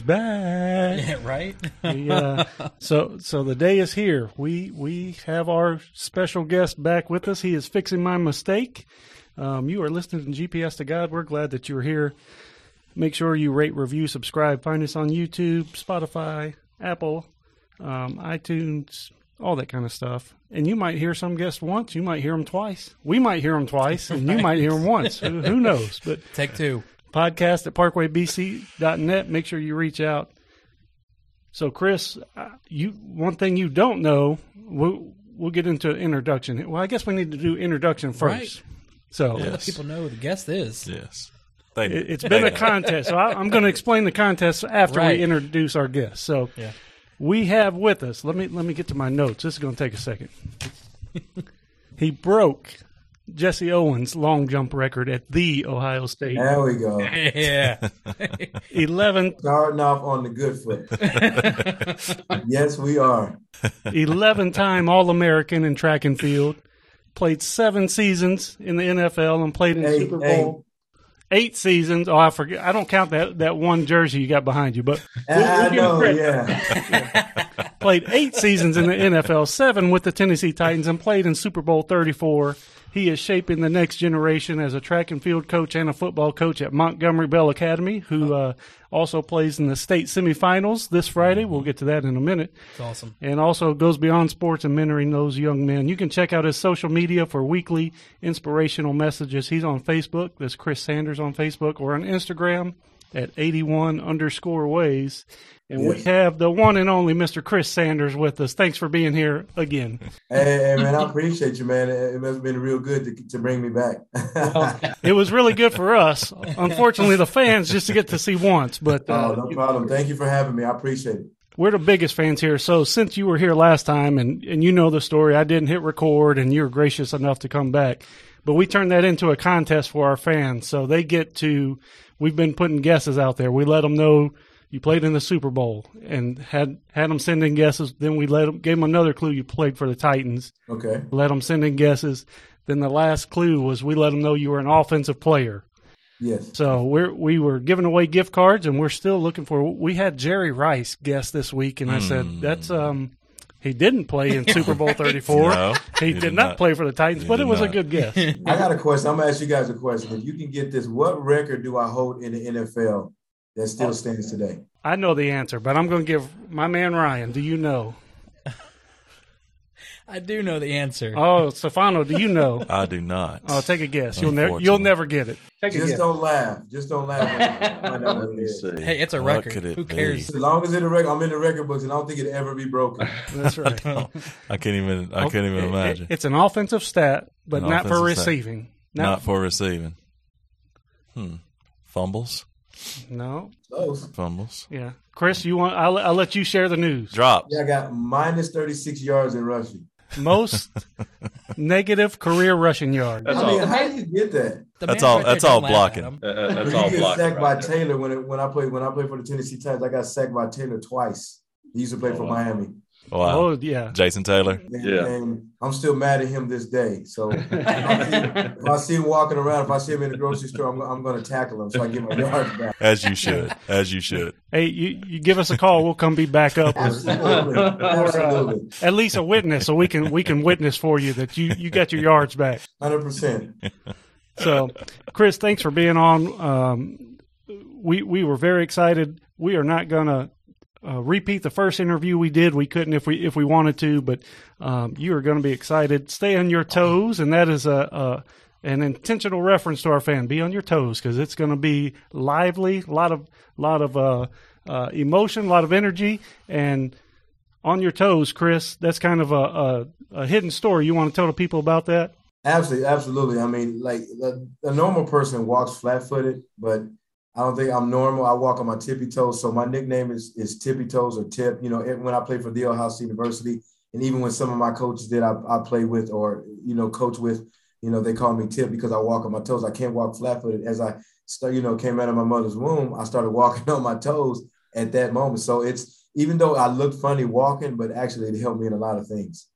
He's back. Yeah, right. We, uh, so so the day is here. We we have our special guest back with us. He is fixing my mistake. Um, you are listening to GPS to God. We're glad that you're here. Make sure you rate, review, subscribe. Find us on YouTube, Spotify, Apple, um, iTunes, all that kind of stuff. And you might hear some guests once. You might hear them twice. We might hear them twice, and you might hear them once. Who, who knows? But Take two. Podcast at parkwaybc.net. Make sure you reach out. So, Chris, uh, you one thing you don't know, we'll, we'll get into introduction. Well, I guess we need to do introduction first. Right. So, Let people know who the guest is. Yes. Thank you. it, it's been a contest. So, I, I'm going to explain the contest after Right. we introduce our guest. So, Yeah. we have with us. Let me let me get to my notes. This is going to take a second. he broke Jesse Owens' long jump record at the Ohio State. There we go. Yeah. 11 Starting off on the good foot. yes, we are. 11 time All American in track and field, played seven seasons in the NFL and played in the Super. Bowl. Eight seasons. Oh, I forget. I don't count that, that one jersey you got behind you, but I give him know, credit. yeah. Played eight seasons in the NFL, seven with the Tennessee Titans, and played in Super Bowl 34. He is shaping the next generation as a track and field coach and a football coach at Montgomery Bell Academy, who uh, also plays in the state semifinals this Friday. We'll get to that in a minute. It's awesome. and also goes beyond sports and mentoring those young men. You can check out his social media for weekly inspirational messages. He's on Facebook. That's Chris Sanders on Facebook or on Instagram at 81 underscore ways. And we have the one and only Mr. Chris Sanders with us. Thanks for being here again. Hey, man, I appreciate you, man. It it has been real good to, to bring me back. It was really good for us. Unfortunately, the fans just to get to see once, but uh, oh, no problem. Thank you for having me. I appreciate it. we're the biggest fans here. So since you were here last time and, and you know the story, I didn't hit record and you were gracious enough to come back. But we turned that into a contest for our fans. So they get to, we've been putting guesses out there. We let them know you played in the Super Bowl and had, had them send in guesses. Then we let them, gave them another clue you played for the Titans. Okay. Let them send in guesses. Then the last clue was we let them know you were an offensive player. Yes. So we're we were giving away gift cards, and we're still looking for. We had Jerry Rice guest this week, and I said that's um he didn't play in Super Bowl thirty four. No, he, he did, did not, not. play for the Titans, but it did was a good guess. I got a question. I'm going to ask you guys a question. If you can get this, what record do I hold in the NFL that still oh. stands today? I know the answer, but I'm going to give my man Ryan. Do you know? I do know the answer. Oh, Stefano, do you know? I do not. Oh, take a guess. You'll never you'll never get it. Take a Just guess. don't laugh. Just don't laugh. I know what Let it me see. hey, it's a What record. could it Who be? cares? As long as it's a record, I'm in the record books, and I don't think it'll ever be broken. That's right. I can't even. I can't even It- it- imagine. it's an offensive stat, but An not for offensive stat. receiving. not Not, for receiving. Hmm. Fumbles. no. Close. Fumbles. Yeah, Chris, you want? I'll, I'll let you share the news. Drops. Yeah, I got minus 36 yards in rushing. Most negative career rushing yard. That's I mean, all. how do you get that? The That's all. all- right that's all don't laugh at blocking. him. Uh, uh, that's But all you get blocked. sacked right by there. Taylor when it, when I played when I played for the Tennessee Titans. I got sacked by Taylor twice. He used to play for Oh, wow. Miami. Wow. Oh yeah. Jason Taylor. And, Yeah. and I'm still mad at him this day. So if I, see, if I see him walking around, if I see him in the grocery store, I'm, I'm going to tackle him so I get my yards back. As you should. As you should. Hey, you, you give us a call, we'll come be back up. Or, Absolutely, absolutely, at least a witness, so we can we can witness for you that you you got your yards back. hundred percent. So, Chris, thanks for being on. Um, we we were very excited. We are not gonna. Uh, repeat the first interview we did. We couldn't if we if we wanted to, but um, you are going to be excited. Stay on your toes, and that is a, a an intentional reference to our fan. Be on your toes because it's going to be lively, a lot of a lot of uh, uh, emotion, a lot of energy, and on your toes, Chris. That's kind of a, a, a hidden story. You want to tell the people about that? Absolutely, absolutely. I mean, like the, a normal person walks flat-footed, but I don't think I'm normal. I walk on my tippy toes. So my nickname is is Tippy Toes or Tip. You know, when I played for the Ohio State University, and even when some of my coaches that I, I play with or you know coach with, you know, they call me Tip because I walk on my toes. I can't walk flat-footed. As I start, you know, came out of my mother's womb, I started walking on my toes at that moment. So it's even though I look funny walking, but actually it helped me in a lot of things.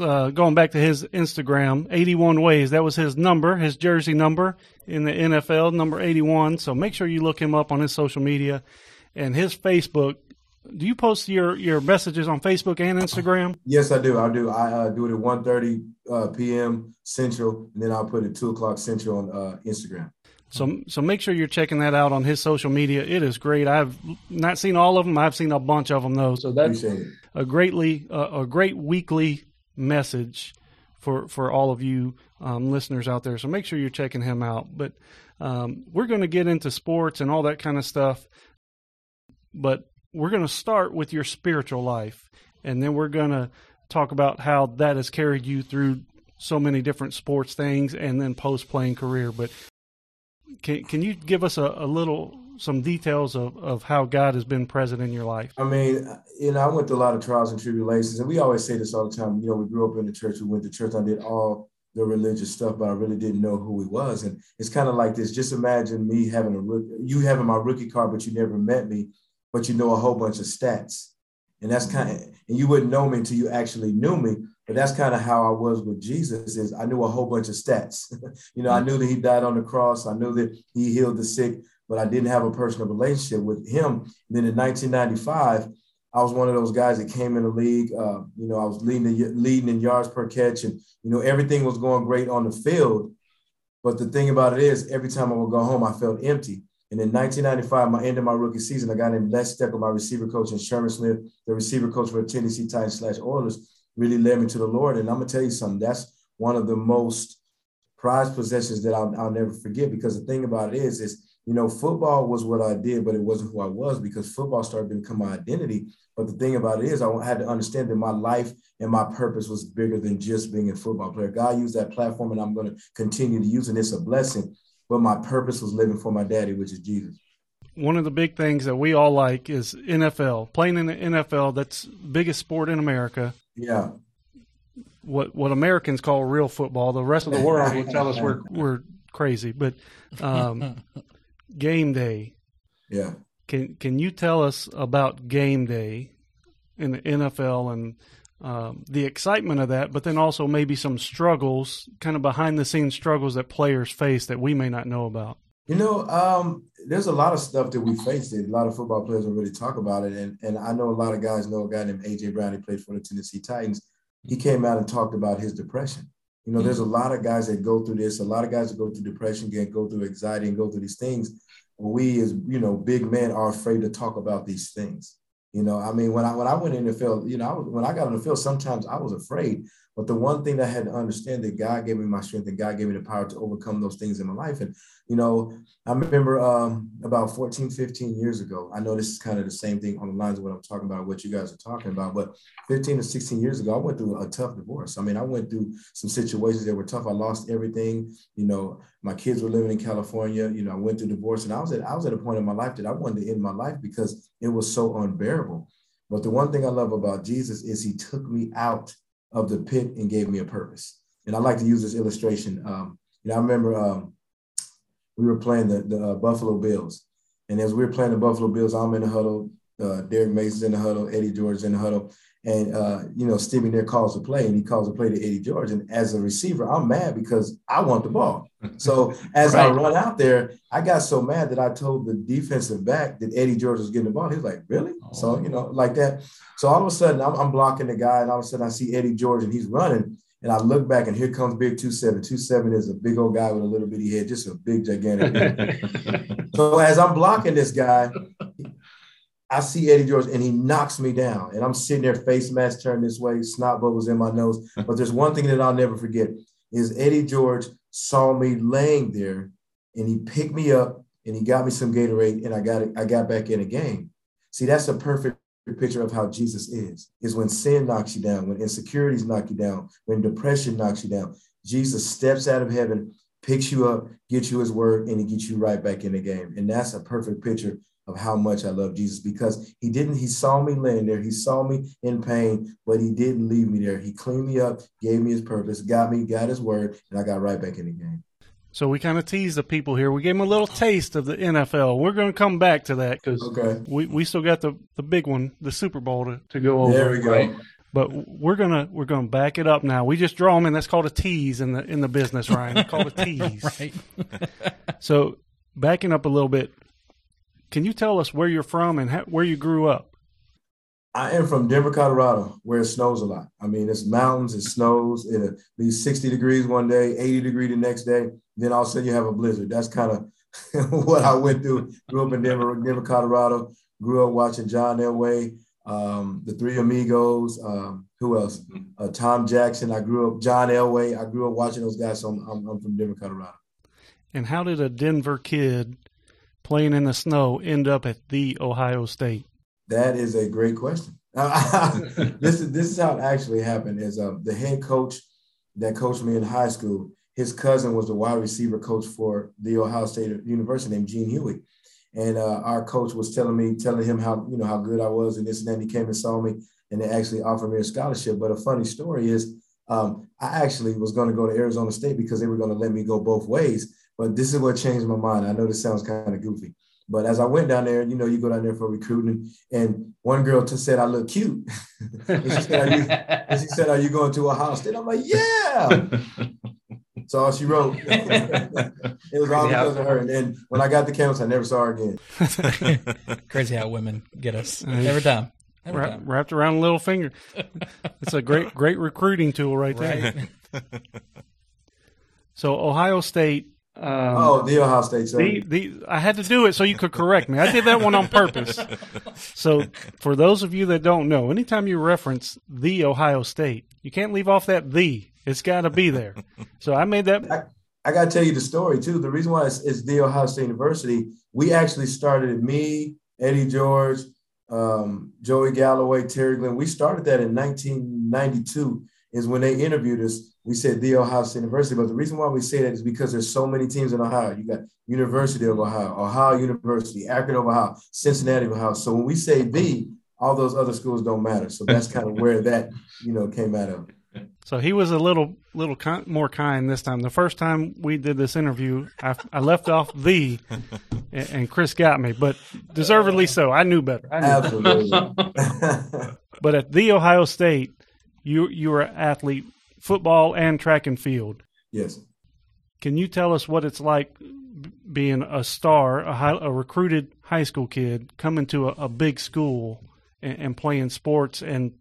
Uh, going back to his Instagram, 81 ways. That was his number, his jersey number in the NFL, number 81. So make sure you look him up on his social media. and his Facebook. Do you post your, your messages on Facebook and Instagram? Yes, I do. I do. I uh, do it at 1.30 uh, p.m. Central, and then I'll put it two o'clock Central on uh, Instagram. So so make sure you're checking that out on his social media. It is great. I've not seen all of them. I've seen a bunch of them though. So that's a greatly uh, a great weekly message for for all of you um, listeners out there. So make sure you're checking him out. But um, we're going to get into sports and all that kind of stuff. But we're going to start with your spiritual life, and then we're going to talk about how that has carried you through so many different sports things, and then post playing career. But can can you give us a, a little some details of, of how God has been present in your life? I mean, you know, I went through a lot of trials and tribulations, and we always say this all the time. You know, we grew up in the church, we went to church, I did all the religious stuff, but I really didn't know who he was. And it's kind of like this. Just imagine me having a rookie, you having my rookie card, but you never met me, but you know a whole bunch of stats. And that's kind of, mm-hmm. and you wouldn't know me until you actually knew me. But that's kind of how I was with Jesus. Is I knew a whole bunch of stats. you know, I mm-hmm. knew that he died on the cross. I knew that he healed the sick, but I didn't have a personal relationship with him. And then in 1995, I was one of those guys that came in the league. Uh, you know, I was leading leading in yards per catch, and you know everything was going great on the field. But the thing about it is, every time I would go home, I felt empty. And in 1995, my end of my rookie season, a guy named Les Steckel, my receiver coach, and Sherman Smith, the receiver coach for the Tennessee Titans slash Oilers, really led me to the Lord. And I'm gonna tell you something. That's one of the most prized possessions that I'll, I'll never forget. Because the thing about it is, is you know, football was what I did, but it wasn't who I was because football started to become my identity. But the thing about it is, I had to understand that my life and my purpose was bigger than just being a football player. God used that platform, and I'm going to continue to use it. It's a blessing. But my purpose was living for my daddy, which is Jesus. One of the big things that we all like is NFL. Playing in the NFL, that's biggest sport in America. Yeah. What what Americans call real football. The rest of the world will tell us we're we're crazy. But um, game day. Yeah. Can can you tell us about game day in the NFL and um, the excitement of that, but then also maybe some struggles, kind of behind the scenes struggles that players face that we may not know about? You know, um, there's a lot of stuff that we face that a lot of football players don't really talk about it. And, and I know a lot of guys know a guy named AJ Brown. He played for the Tennessee Titans. He came out and talked about his depression. You know, there's a mm-hmm. lot of guys that go through this, a lot of guys that go through depression, get go through anxiety and go through these things. We as you know, big men are afraid to talk about these things. You know, I mean, when I when I went in the field, you know, I was, when I got in the field, sometimes I was afraid. But the one thing I had to understand that God gave me my strength and God gave me the power to overcome those things in my life. And, you know, I remember um, about 14, 15 years ago, I know this is kind of the same thing on the lines of what I'm talking about, what you guys are talking about, but 15 or 16 years ago, I went through a tough divorce. I mean, I went through some situations that were tough. I lost everything. You know, my kids were living in California. You know, I went through divorce and I was at, I was at a point in my life that I wanted to end my life because it was so unbearable. But the one thing I love about Jesus is he took me out of the pit and gave me a purpose. And I like to use this illustration. Um, you know, I remember um, we were playing the, the uh, Buffalo Bills. And as we were playing the Buffalo Bills, I'm in the huddle. Uh, Derrick Mason's in the huddle. Eddie George's in the huddle. And, uh, you know, Stevie there calls a play and he calls a play to Eddie George. And as a receiver, I'm mad because I want the ball. So as right. I run out there, I got so mad that I told the defensive back that Eddie George was getting the ball. He was like, really? Oh. So, you know, like that. So all of a sudden I'm, I'm, blocking the guy and all of a sudden I see Eddie George and he's running. And I look back and here comes Big 27. 27 is a big old guy with a little bitty head, just a big, gigantic. so as I'm blocking this guy, I see Eddie George and he knocks me down. And I'm sitting there, face mask turned this way, snot bubbles in my nose. But there's one thing that I'll never forget is Eddie George saw me laying there and he picked me up and he got me some Gatorade and I got it, I got back in a game. See, that's a perfect picture of how Jesus is, is when sin knocks you down, when insecurities knock you down, when depression knocks you down. Jesus steps out of heaven, picks you up, gets you his word, and he gets you right back in the game. And that's a perfect picture of how much I love Jesus because he didn't, he saw me laying there. He saw me in pain, but he didn't leave me there. He cleaned me up, gave me his purpose, got me, got his word, and I got right back in the game. So we kind of teased the people here. We gave them a little taste of the NFL. We're going to come back to that because okay. we, we still got the, the big one, the Super Bowl to, to go over. There we go. Right? But we're gonna we're gonna back it up now. We just draw them in. That's called a tease in the in the business, Ryan. It's called a tease. right. so backing up a little bit, can you tell us where you're from and how, where you grew up? I am from Denver, Colorado, where it snows a lot. I mean, it's mountains, it snows, it'll be 60 degrees one day, 80 degree the next day. Then all of a sudden you have a blizzard. That's kind of what I went through. Grew up in Denver, Denver, Colorado. Grew up watching John Elway, um, the Three Amigos. Um, who else? Uh, Tom Jackson. I grew up John Elway. I grew up watching those guys. So I'm, I'm, I'm from Denver, Colorado. And how did a Denver kid playing in the snow end up at the Ohio State? That is a great question. this is this is how it actually happened. Is uh, the head coach that coached me in high school. His cousin was the wide receiver coach for the Ohio State University named Gene Huey, and uh, our coach was telling me, telling him how you know how good I was and this and that. He came and saw me, and they actually offered me a scholarship. But a funny story is, um, I actually was going to go to Arizona State because they were going to let me go both ways. But this is what changed my mind. I know this sounds kind of goofy. But as I went down there, you know, you go down there for recruiting, and one girl just said I look cute. and, she said, you, and, she said, "Are you going to Ohio State?" I'm like, "Yeah." So all she wrote. it was all because of her. And then when I got the campus, I never saw her again. Crazy how women get us every time. Every time. Wrapped around a little finger. It's a great, great recruiting tool right there. Right. so Ohio State um, oh, the Ohio State. The, the, I had to do it so you could correct me. I did that one on purpose. So, for those of you that don't know, anytime you reference the Ohio State, you can't leave off that the. It's got to be there. So I made that. I, I got to tell you the story too. The reason why it's, it's, the Ohio State University, we actually started me, Eddie George, um, Joey Galloway, Terry Glenn. We started that in 1992. Is when they interviewed us we said the Ohio State University, but the reason why we say that is because there's so many teams in Ohio. You got University of Ohio, Ohio University, Akron of Ohio, Cincinnati of Ohio. So when we say the, all those other schools don't matter. So that's kind of where that you know came out of. So he was a little little more kind this time. The first time we did this interview, I, I left off the, and, and, Chris got me, but deservedly so. I knew better. I knew Absolutely. Better. but at the Ohio State, you you were an athlete football and track and field. Yes. Can you tell us what it's like being a star, a, high, a recruited high school kid, coming to a, a big school and, and, playing sports and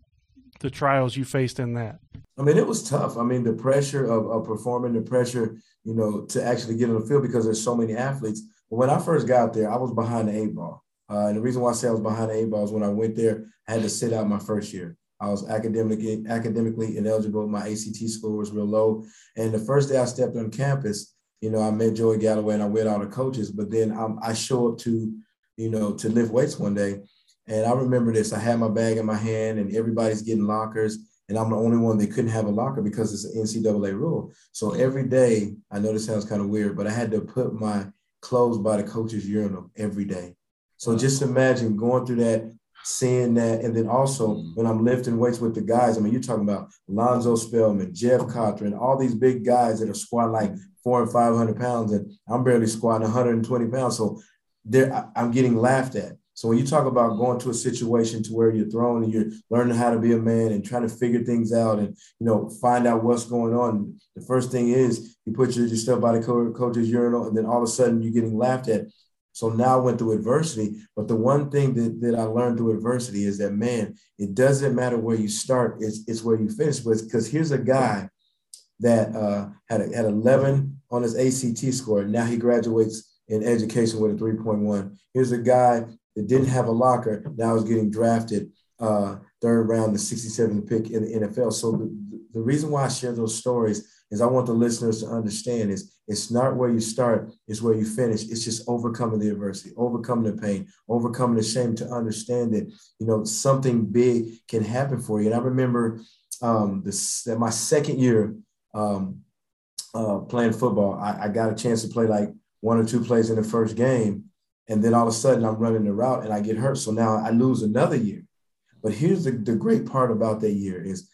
the trials you faced in that? I mean, it was tough. I mean, the pressure of, of performing, the pressure, you know, to actually get on the field because there's so many athletes. But when I first got there, I was behind the eight ball. Uh, and the reason why I say I was behind the eight ball is when I went there, I had to sit out my first year. I was academically academically ineligible. My ACT score was real low. And the first day I stepped on campus, you know, I met Joey Galloway and I met all the coaches. But then I'm, I show up to, you know, to lift weights one day, and I remember this. I had my bag in my hand, and everybody's getting lockers, and I'm the only one that couldn't have a locker because it's an NCAA rule. So every day, I know this sounds kind of weird, but I had to put my clothes by the coach's urinal every day. So just imagine going through that seeing that. And then also mm-hmm. when I'm lifting weights with the guys, I mean, you're talking about Lonzo Spellman, Jeff Cothran, all these big guys that are squatting like four and 500 pounds, and I'm barely squatting 120 pounds. So there, I'm getting laughed at. So when you talk about going to a situation to where you're thrown and you're learning how to be a man and trying to figure things out and you know find out what's going on, the first thing is you put your, your stuff by the coach's urinal, and then all of a sudden you're getting laughed at. So now I went through adversity. But the one thing that, that I learned through adversity is that, man, it doesn't matter where you start, it's, it's where you finish. Because here's a guy that uh, had, a, had 11 on his ACT score. Now he graduates in education with a 3.1. Here's a guy that didn't have a locker, now is getting drafted uh, third round, the 67th pick in the NFL. So the, the reason why I share those stories is I want the listeners to understand is it's not where you start, it's where you finish. It's just overcoming the adversity, overcoming the pain, overcoming the shame to understand that, you know, something big can happen for you. And I remember um, this, that my second year um, uh, playing football, I, I got a chance to play like one or two plays in the first game. And then all of a sudden I'm running the route and I get hurt. So now I lose another year. But here's the, the great part about that year is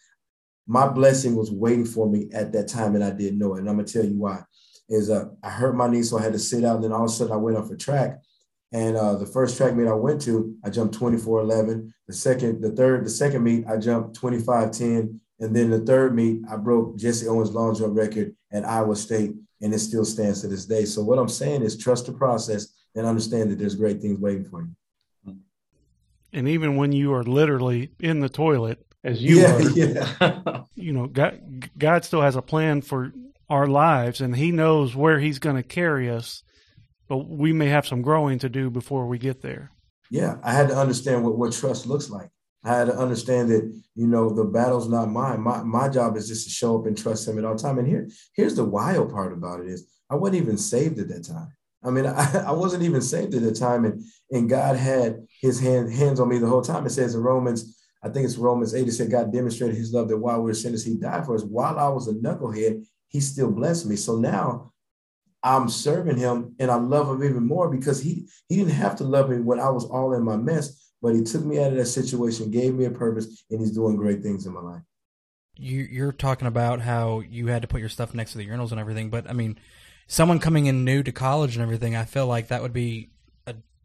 my blessing was waiting for me at that time, and I didn't know it. And I'm gonna tell you why. Is uh, I hurt my knee, so I had to sit out. And then all of a sudden, I went off a track, and uh, the first track meet I went to, I jumped 24-11. The second, the third, the second meet, I jumped 25-10, And then the third meet, I broke Jesse Owens' long jump record at Ohio State, and it still stands to this day. So what I'm saying is, trust the process. and understand that there's great things waiting for you. And even when you are literally in the toilet, as you yeah, are, yeah. you know, God, God still has a plan for our lives, and He knows where He's going to carry us. But we may have some growing to do before we get there. Yeah, I had to understand what, what trust looks like. I had to understand that, you know, the battle's not mine. My my job is just to show up and trust him at all time. And here, here's the wild part about it is I wasn't even saved at that time. I mean, I, I wasn't even saved at the time, and and God had His hand hands on me the whole time. It says in Romans, I think it's Romans eight. It said God demonstrated His love that while we were sinners, He died for us. While I was a knucklehead, He still blessed me. So now I'm serving Him, and I love Him even more because He He didn't have to love me when I was all in my mess, but He took me out of that situation, gave me a purpose, and He's doing great things in my life. You, you're talking about how you had to put your stuff next to the urinals and everything, but I mean someone coming in new to college and everything, I feel like that would be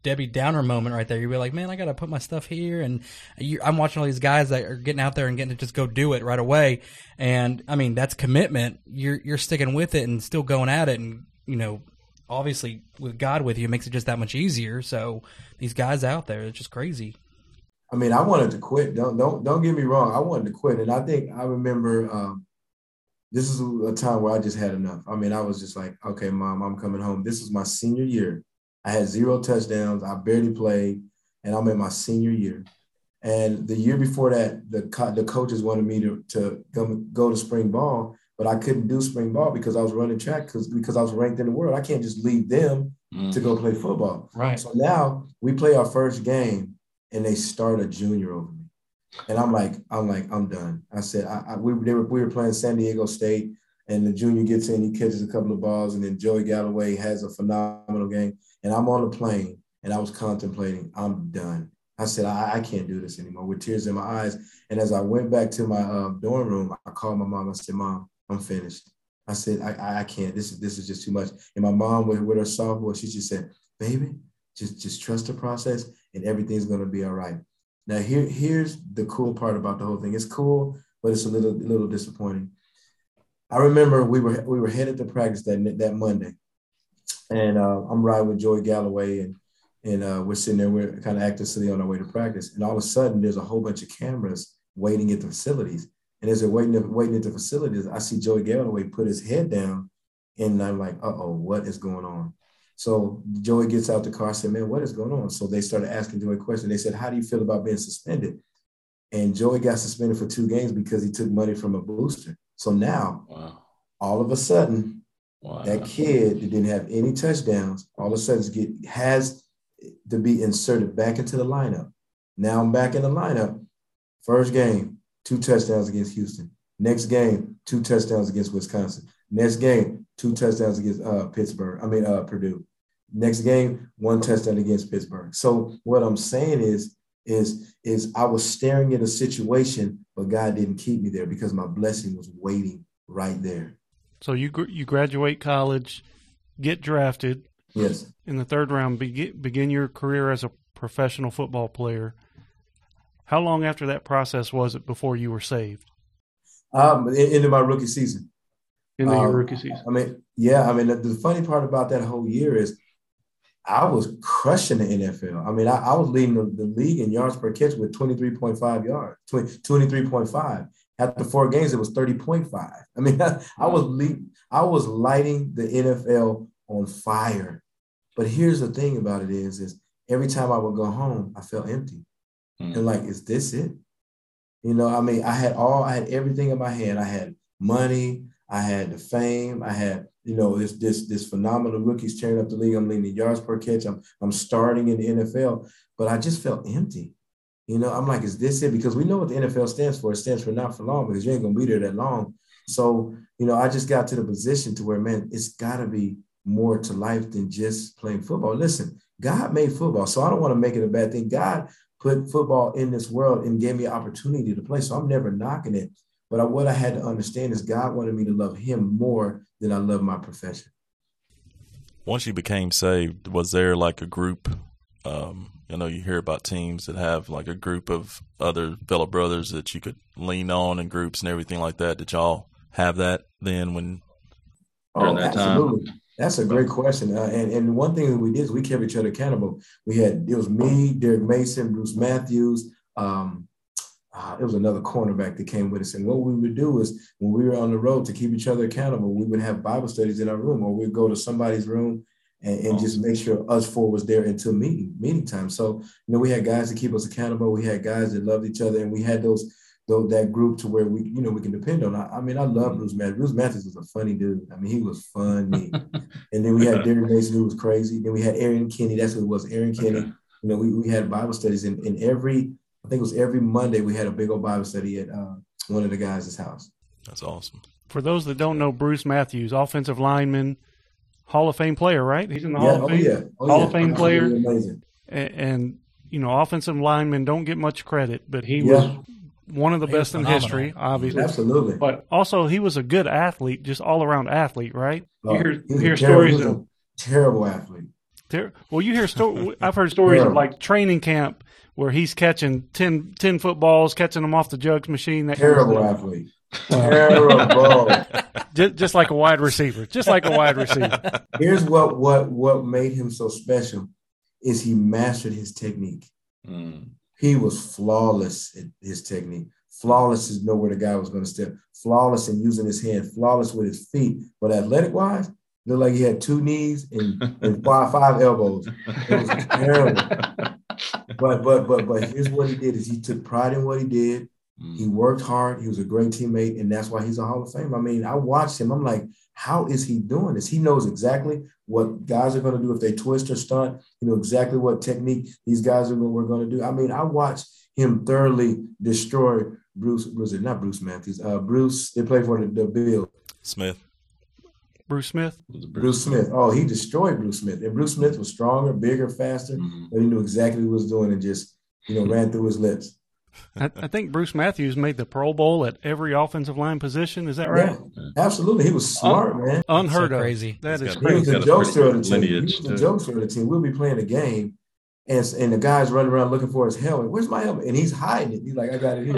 Debbie Downer moment right there. You'd be like, man, I got to put my stuff here. And you, I'm watching all these guys that are getting out there and getting to just go do it right away. And I mean, that's commitment. You're, you're sticking with it and still going at it. And, you know, obviously with God with you, it makes it just that much easier. So these guys out there, it's just crazy. I mean, I wanted to quit. Don't don't don't get me wrong. I wanted to quit, and I think I remember um, this is a time where I just had enough. I mean, I was just like, okay, mom, I'm coming home. This is my senior year. I had zero touchdowns. I barely played, and I'm in my senior year. And the year before that, the co- the coaches wanted me to to go, go to spring ball, but I couldn't do spring ball because I was running track because because I was ranked in the world. I can't just leave them mm. to go play football. Right. So now we play our first game, and they start a junior over me. And I'm like, I'm like, I'm done. I said, I, I we, were, we were playing San Diego State, and the junior gets in, he catches a couple of balls, and then Joey Galloway has a phenomenal game. And I'm on the plane, and I was contemplating, I'm done. I said, I, I can't do this anymore with tears in my eyes. And as I went back to my uh, dorm room, I called my mom. I said, Mom, I'm finished. I said, I, I can't. This is this is just too much. And my mom, with, with her softball, she just said, Baby, just just trust the process, and everything's gonna be all right. Now here, here's the cool part about the whole thing. It's cool, but it's a little, little disappointing. I remember we were we were headed to practice that that Monday, and uh, I'm riding with Joey Galloway, and and uh, we're sitting there, we're kind of acting silly on our way to practice, and all of a sudden there's a whole bunch of cameras waiting at the facilities, and as they're waiting waiting at the facilities, I see Joey Galloway put his head down, and I'm like, uh oh, what is going on? So Joey gets out the car, said, Man, what is going on? So they started asking Joey questions. They said, How do you feel about being suspended? And Joey got suspended for two games because he took money from a booster. So now, wow. all of a sudden, wow. that kid that didn't have any touchdowns, all of a sudden get has to be inserted back into the lineup. Now I'm back in the lineup. First game, two touchdowns against Houston. Next game, two touchdowns against Wisconsin. Next game, two touchdowns against uh, Pittsburgh. I mean uh, Purdue. Next game, one touchdown against Pittsburgh. So what I'm saying is, is, is I was staring at a situation, but God didn't keep me there because my blessing was waiting right there. So you you graduate college, get drafted. Yes. In the third round, begin, begin your career as a professional football player. How long after that process was it before you were saved? Um, into my rookie season. Into um, your rookie season. I mean, yeah. I mean, the, the funny part about that whole year is I was crushing the NFL. I mean, I, I was leading the, the, league in yards per catch with 23.5 yards, 20, 23.5. After four games, it was 30.5. I mean, I, I was lead, I was lighting the NFL on fire. But here's the thing about it is, is every time I would go home, I felt empty. Mm. And like, is this it? You know, I mean, I had all, I had everything in my hand. I had money, I had the fame, I had you know, this this this phenomenal rookies tearing up the league. I'm leading yards per catch. I'm I'm starting in the NFL, but I just felt empty. You know, I'm like, is this it? Because we know what the NFL stands for. It stands for not for long because you ain't gonna be there that long. So, you know, I just got to the position to where, man, it's gotta be more to life than just playing football. Listen, God made football, so I don't want to make it a bad thing. God put football in this world and gave me opportunity to play. So I'm never knocking it. But I, what I had to understand is God wanted me to love Him more than I love my profession. Once you became saved, was there like a group? Um, I know you hear about teams that have like a group of other fellow brothers that you could lean on in groups and everything like that. Did y'all have that then when oh, that absolutely. time? That's a great question. Uh, and, and one thing that we did is we kept each other accountable. We had, it was me, Derrick Mason, Bruce Matthews. Um, uh, it was another cornerback that came with us. And what we would do is when we were on the road to keep each other accountable, we would have Bible studies in our room or we'd go to somebody's room and, and just make sure us four was there until meeting, meeting time. So, you know, we had guys to keep us accountable. We had guys that loved each other and we had those though that group to where we, you know, we can depend on. I, I mean, I love Bruce Matthews. Bruce Matthews was a funny dude. I mean, he was funny. and then we had Derrick Mason, who was crazy. Then we had Aaron Kenny. That's who it was, Aaron Kenny. Okay. You know, we, we had Bible studies, and, and every, I think it was every Monday, we had a big old Bible study at uh, one of the guys' house. That's awesome. For those that don't know, Bruce Matthews, offensive lineman, Hall of Fame player, right? He's in the oh, oh, yeah, Hall of Fame. Oh, yeah. Oh, Hall yeah. of Fame player. Amazing. And, and, you know, offensive linemen don't get much credit, but he was one of the best in history, obviously. Absolutely. But also, he was a good athlete, just all around athlete, right? Oh, you hear, he was hear a terrible, stories he was of. a terrible athlete. Ter- well, you hear sto- I've heard stories of like training camp where he's catching 10, 10 footballs, catching them off the jugs machine. That kind of Terrible athlete. Terrible. just, just like a wide receiver, just like a wide receiver. Here's what what what made him so special is he mastered his technique. Mm. He was flawless at his technique. Flawless is know where the guy was going to step. Flawless in using his hand. Flawless with his feet. But athletic wise, looked like he had two knees and, and five five elbows. It was terrible. But but but but here's what he did: is he took pride in what he did. He Mm. worked hard. He was a great teammate, and that's why he's a Hall of Fame. I mean, I watched him. I'm like, how is he doing this? He knows exactly what guys are going to do if they twist or stunt. You know exactly what technique these guys are were going to do. I mean, I watched him thoroughly destroy Bruce. Was it not Bruce Matthews? Uh, Bruce. They played for the, the Bills. Smith. Bruce Smith. Was Bruce Smith. Oh, he destroyed Bruce Smith. And Bruce Smith was stronger, bigger, faster, Mhm. but he knew exactly what he was doing and just you know ran through his lips. I, I think Bruce Matthews made the Pro Bowl at every offensive line position. Is that right? Yeah, absolutely. He was smart, man. Unheard So of. crazy. That He's is got- He was the uh, He's got a jokester of the team. He was the jokester of the team. We'll be playing a game, and and the guy's running around looking for his helmet. Where's my helmet? And he's hiding it. He's like, I got it here.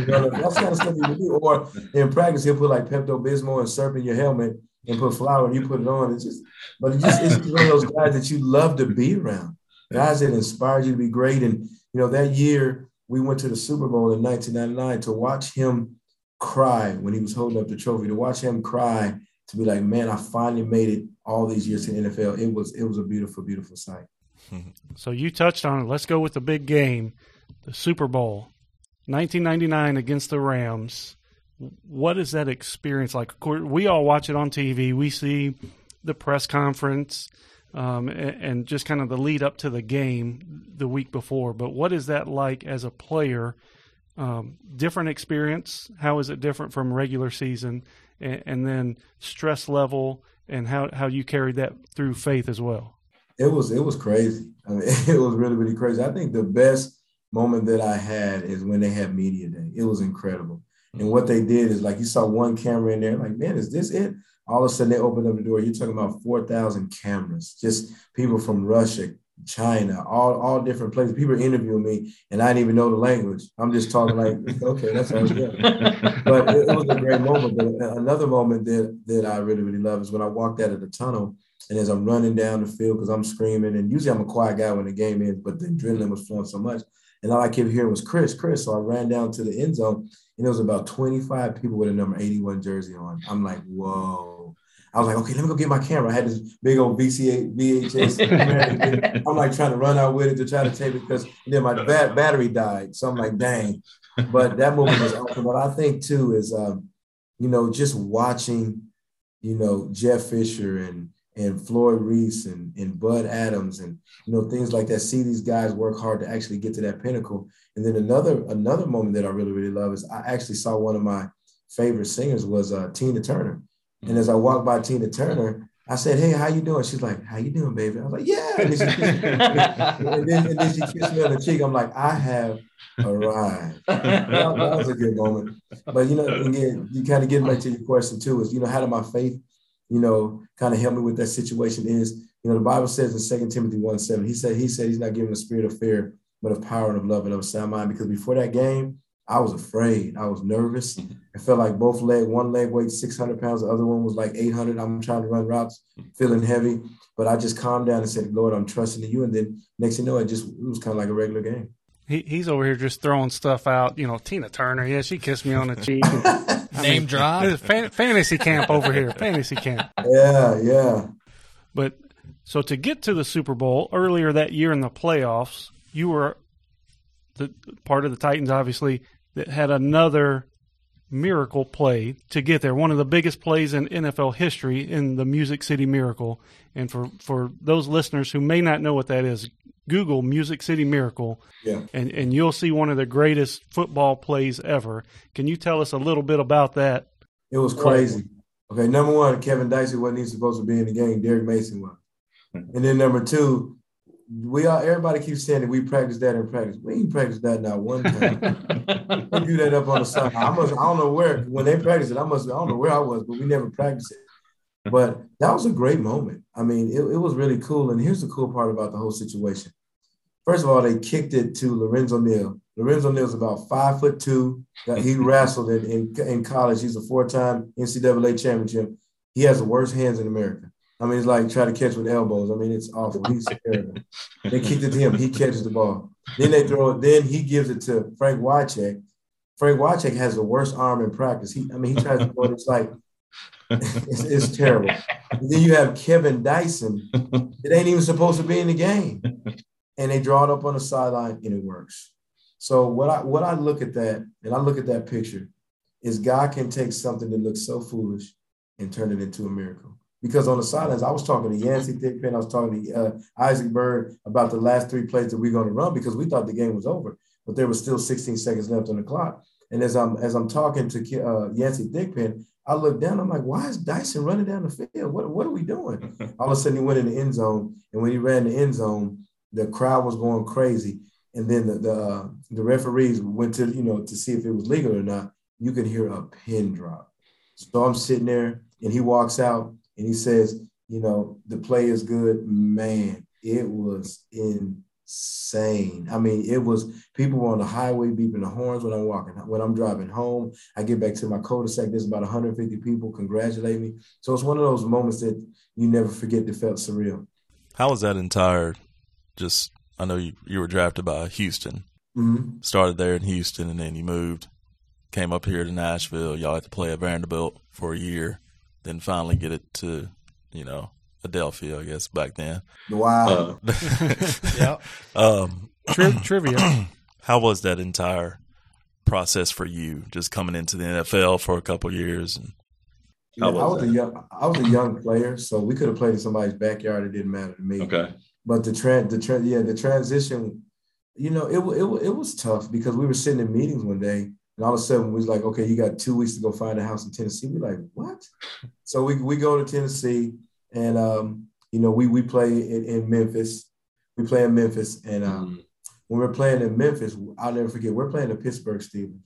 You know, that's kind of stuff he would do. Or in practice, he'll put like Pepto Bismol and syrup in your helmet and put flour, and you put it on. It's just, but it's just it's just one of those guys that you love to be around. Guys that inspired you to be great. And you know, that year we went to the Super Bowl in 1999 to watch him cry when he was holding up the trophy. To watch him cry to be like, man, I finally made it all these years to the NFL. It was it was a beautiful, beautiful sight. So you touched on it. Let's go with the big game, the Super Bowl, 1999 against the Rams. What is that experience like? We all watch it on TV. We see the press conference um, a- and, just kind of the lead up to the game the week before. But what is that like as a player? Um, different experience. How is it different from regular season? And, and then stress level and how, how you carried that through faith as well. It was it was crazy. I mean, it was really really crazy. I think the best moment that I had is when they had media day. It was incredible. And what they did is like you saw one camera in there, like man, is this it? All of a sudden they opened up the door. You're talking about four thousand cameras, just people from Russia, China, all all different places. People interviewing me, and I didn't even know the language. I'm just talking like, okay, that's how it's done. But it, it was a great moment. But another moment that that I really really love is when I walked out of the tunnel. And as I'm running down the field, because I'm screaming, and usually I'm a quiet guy when the game ends, but the adrenaline was flowing so much. And all I kept hearing was Chris, Chris. So I ran down to the end zone, and there was about 25 people with a number 81 jersey on. I'm like, whoa. I was like, okay, let me go get my camera. I had this big old VCA, VHS. I'm like trying to run out with it to try to take it because then my bat- battery died. So I'm like, dang. But that moment was awesome. But I think too is, um, you know, just watching, you know, Jeff Fisher and and Floyd Reese and, and Bud Adams and you know things like that. See these guys work hard to actually get to that pinnacle. And then another another moment that I really really love is I actually saw one of my favorite singers was uh, Tina Turner. And as I mm-hmm. walked by Tina Turner, I said, "Hey, how you doing?" She's like, "How you doing, baby?" I was like, "Yeah." And then she kissed me, and then, and then she kissed me on the cheek. I'm like, "I have arrived." That, that was a good moment. But you know, again, you kind of get back to your question too. Is you know, how did my faith, you know, kind of help me with that situation? Is you know, the Bible says in Second Timothy one seven, he said he said he's not giving the spirit of fear, but of power and of love and of a sound mind. Because before that game, I was afraid. I was nervous. Mm-hmm. I felt like both leg, one leg weighed 600 pounds, the other one was like 800. I'm trying to run routes, mm-hmm. feeling heavy, but I just calmed down and said, Lord, I'm trusting in you. And then next thing you know, it just, it was kind of like a regular game. He, he's over here just throwing stuff out. You know, Tina Turner. Yeah, she kissed me on the cheek. Name drop. Fan, fantasy camp over here. Fantasy camp. Yeah, yeah. But so to get to the Super Bowl earlier that year in the playoffs, you were the part of the Titans, obviously, that had another miracle play to get there. One of the biggest plays in NFL history in the Music City Miracle. And for, for those listeners who may not know what that is, Google Music City Miracle, Yeah. and, and you'll see one of the greatest football plays ever. Can you tell us a little bit about that? It was crazy. Okay, number one, Kevin Dyson wasn't even supposed to be in the game. Derrick Mason was. And then number two, we all everybody keeps saying that we practice that in practice. We ain't practice that not one time. we do that up on the side. I must I don't know where when they practice it, I must I don't know where I was, but we never practiced it. But that was a great moment. I mean, it, it was really cool. And here's the cool part about the whole situation. First of all, they kicked it to Lorenzo Neal. Lorenzo Neal's about five foot two. He wrestled in, in, in college. He's a four-time NCAA championship. He has the worst hands in America. I mean, it's like try to catch with elbows. I mean, it's awful. He's terrible. They kicked it to him. He catches the ball. Then they throw it. Then he gives it to Frank Wycheck. Frank Wycheck has the worst arm in practice. He, I mean, he tries to throw it. It's like it's, it's terrible. And then you have Kevin Dyson. It ain't even supposed to be in the game, and they draw it up on the sideline, and it works. So what I what I look at that, and I look at that picture, is God can take something that looks so foolish and turn it into a miracle. Because on the sidelines, I was talking to Yancey Thigpen, I was talking to uh, Isaac Byrd about the last three plays that we're going to run because we thought the game was over, but there was still 16 seconds left on the clock. And as I'm as I'm talking to uh, Yancey Thigpen, I look down. I'm like, why is Dyson running down the field? What what are we doing? All of a sudden, he went in the end zone, and when he ran the end zone, the crowd was going crazy. And then the the, uh, the referees went to you know to see if it was legal or not. You could hear a pin drop. So I'm sitting there, and he walks out, and he says, you know, the play is good. Man, it was insane. I mean, it was people were on the highway beeping the horns when I'm walking, when I'm driving home. I get back to my cul-de-sac. There's about 150 people congratulate me. So it's one of those moments that you never forget that felt surreal. How was that entire? Just I know you, you were drafted by Houston. Mm-hmm. Started there in Houston, and then you moved, came up here to Nashville. Y'all had to play at Vanderbilt for a year, then finally get it to, you know, Adelphia, I guess back then. Wow. Uh, yeah. Um, Tri- trivia. how was that entire process for you, just coming into the NFL for a couple years? And Yeah, How I was was a young I was a young player, so we could have played in somebody's backyard. It didn't matter to me. okay. But the trend, the trend, yeah, the transition, you know, it, wa- it, wa- it was tough because we were sitting in meetings one day and all of a sudden we was like, okay, you got two weeks to go find a house in Tennessee. We're like, what? So we, we go to Tennessee and, um, you know, we, we play in, in Memphis. We play in Memphis. And um, Mm. when we're playing in Memphis, I'll never forget, we're playing the Pittsburgh Steelers.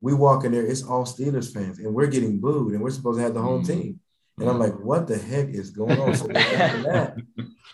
We walk in there, it's all Steelers fans, and we're getting booed, and we're supposed to have the home Mm. team. And I'm like, what the heck is going on? So after that,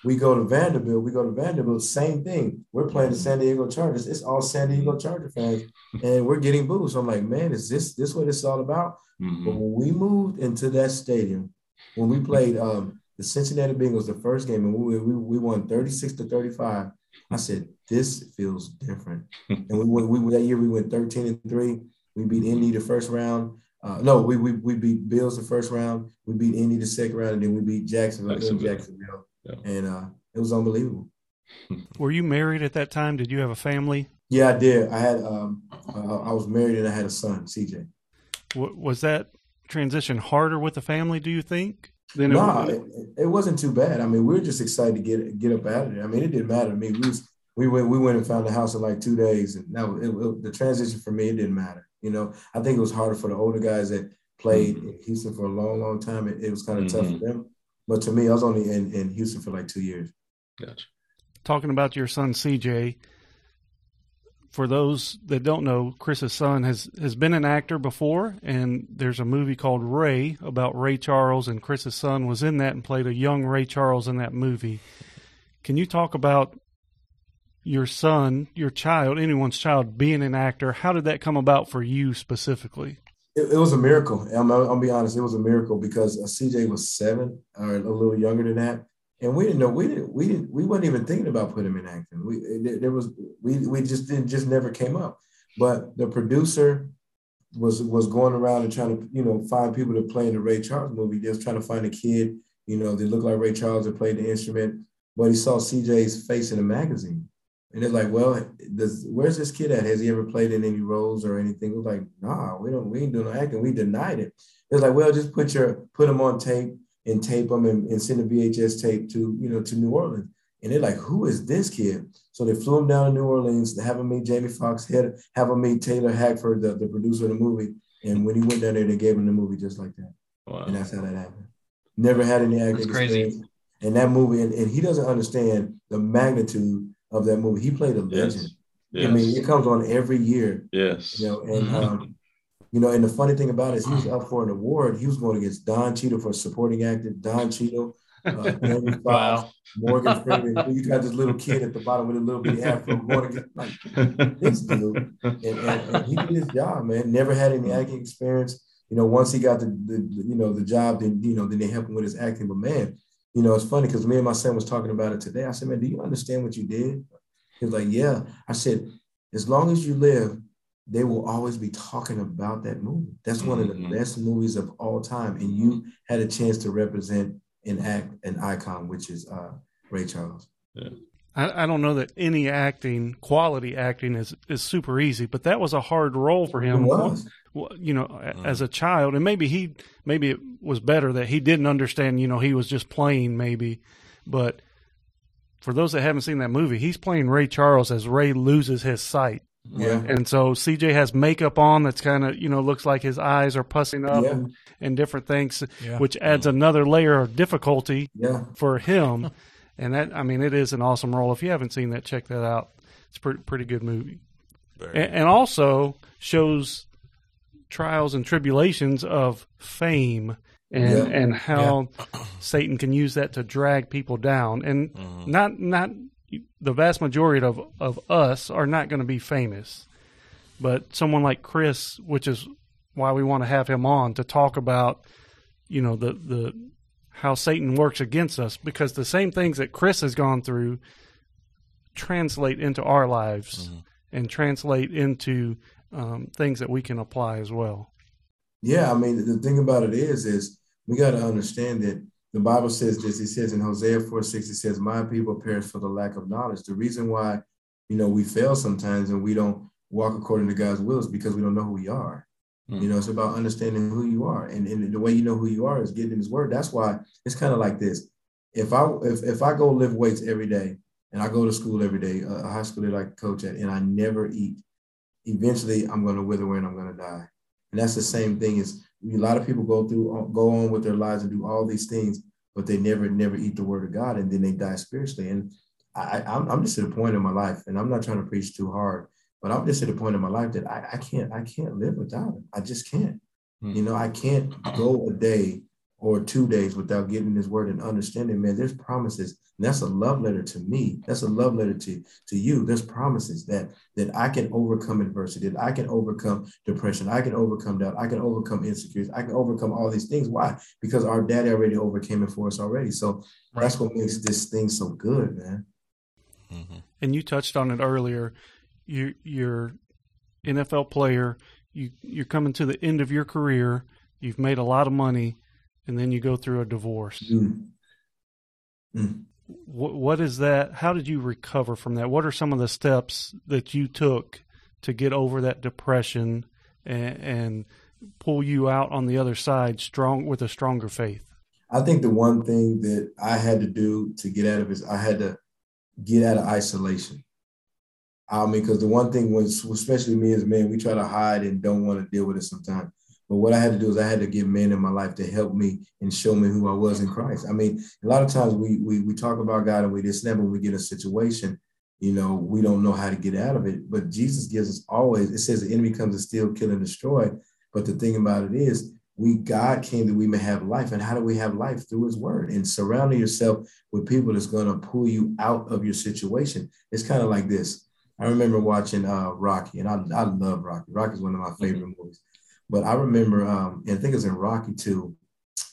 we go to Vanderbilt. We go to Vanderbilt, same thing. We're playing the San Diego Chargers. It's all San Diego Charger fans, and we're getting booed. So I'm like, man, is this this what it's all about? But Mhm. when we moved into that stadium, when we played um, the Cincinnati Bengals the first game, and we, we, we won 36 to 35, I said, this feels different. and we went, we that year we went 13 and 3. We beat Indy the first round. Uh, no, we, we we beat Bills the first round. We beat Indy the second round, and then we beat Jacksonville Jacksonville. Jacksonville. Yeah. And uh, it was unbelievable. Were you married at that time? Did you have a family? Yeah, I did. I had um, uh, I was married and I had a son, CJ. W- was that transition harder with the family? Do you think? Than No, was- it, it wasn't too bad. I mean, we were just excited to get get up out of there. I mean, it didn't matter to me. We was, we went we went and found a house in like two days, and that was, it, it- the transition for me. It didn't matter. You know, I think it was harder for the older guys that played in Houston for a long, long time. It, it was kind of tough Mhm. for them. But to me, I was only in, in Houston for like two years. Gotcha. talking about your son CJ. For those that don't know, Chris's son has has been an actor before, and there's a movie called Ray about Ray Charles, and Chris's son was in that and played a young Ray Charles in that movie. Can you talk about your son, your child, anyone's child being an actor. How did that come about for you specifically? It, it was a miracle. I'm, I'll be honest, it was a miracle because uh, CJ was seven or a little younger than that, and we didn't know we didn't we didn't we wasn't even thinking about putting him in acting. We there was we we just didn't just never came up. But the producer was was going around and trying to you know find people to play in the Ray Charles movie. Just trying to find a kid you know they looked like Ray Charles that played the instrument, but he saw CJ's face in a magazine. And they're like, well, does, where's this kid at? Has he ever played in any roles or anything? We're like, nah, we don't, we ain't doing no acting. We denied it. It's like, well, just put your, put them on tape and tape him and, and send a VHS tape to, you know, to New Orleans. And they're like, who is this kid? So they flew him down to New Orleans to have him meet Jamie Foxx, had have him meet Taylor Hackford, the, the producer of the movie. And when he went down there, they gave him the movie just like that. Wow. And that's how that happened. Never had any acting That's crazy. experience. And that movie, and, and he doesn't understand the magnitude of that movie. He played a legend. Yes. Yes. I mean, it comes on every year. Yes. You know, and mm-hmm. um, you know, and the funny thing about it is he was up for an award. He was going against Don Cheadle for supporting actor. Don Cheadle, uh, wow. Morgan Freeman. You got this little kid at the bottom with a little bitty afro going against like this dude, and, and, and, he did his job, man. Never had any acting experience. You know, once he got the, the, the you know the job, then you know then they helped him with his acting. But man, you know, it's funny because me and my son was talking about it today. I said, man, do you understand what you did? He was like, yeah. I said, as long as you live, they will always be talking about that movie. That's one of the mm-hmm. best movies of all time. And you had a chance to represent and act an icon, which is uh, Ray Charles. Yeah. I, I, don't know that any acting, quality acting, is is super easy, but that was a hard role for him. It was you know, mm. as a child, and maybe he, maybe it was better that he didn't understand. You know, he was just playing, maybe. But for those that haven't seen that movie, he's playing Ray Charles as Ray loses his sight. Yeah. And so CJ has makeup on that's kind of, you know, looks like his eyes are pussing up yeah. and, and, different things, yeah. which adds another layer of difficulty yeah. for him. and that, I mean, it is an awesome role. If you haven't seen that, check that out. It's a pretty, pretty good movie. And, and, also shows trials and tribulations of fame and yeah. and how yeah. Satan can use that to drag people down. And mm-hmm. not not the vast majority of of us are not going to be famous, but someone like Chris, which is why we want to have him on to talk about, you know, the the how Satan works against us because the same things that Chris has gone through translate into our lives mm-hmm. and translate into um, things that we can apply as well. Yeah, I mean, the thing about it is, is we got to understand that the Bible says this. It says in Hosea 4 6, it says, My people perish for the lack of knowledge. The reason why, you know, we fail sometimes and we don't walk according to God's will is because we don't know who we are. Mm. You know, it's about understanding who you are. And, and the way you know who you are is getting in his word. That's why it's kind of like this. If I if, if I go lift weights every day and I go to school every day, a high school that I coach at, and I never eat, eventually I'm going to wither away and I'm going to die. And that's the same thing as a lot of people go through, go on with their lives and do all these things, but they never, never eat the word of God and then they die spiritually. And I, I'm, I'm just at a point in my life, and I'm not trying to preach too hard, but I'm just at a point in my life that I, I can't, I can't live without it. I just can't. Mm-hmm. You know, I can't go a day or two days without getting His word and understanding. Man, there's promises and that's a love letter to me. That's a love letter to, to you. There's promises that that I can overcome adversity, that I can overcome depression, I can overcome doubt, I can overcome insecurities, I can overcome all these things. Why? Because our daddy already overcame it for us already. So that's what makes this thing so good, man. Mm-hmm. And you touched on it earlier. You you're NFL player. You you're coming to the end of your career. You've made a lot of money, and then you go through a divorce. Mm. Mm what, what is that? How did you recover from that? What are some of the steps that you took to get over that depression and, and pull you out on the other side strong with a stronger faith? I think the one thing that I had to do to get out of it is I had to get out of isolation. I mean, because the one thing was, especially me as a man, we try to hide and don't want to deal with it sometimes. But what I had to do is I had to get men in my life to help me and show me who I was in Christ. I mean, a lot of times we we, we talk about God and we just never we get a situation, you know, we don't know how to get out of it. But Jesus gives us always, it says the enemy comes to steal, kill, and destroy. But the thing about it is, we God came that we may have life. And how do we have life? Through his word and surrounding yourself with people that's going to pull you out of your situation. It's kind of like this. I remember watching uh, Rocky, and I, I love Rocky. Rocky is one of my favorite mm-hmm. movies. But I remember, um, and I think it was in Rocky too.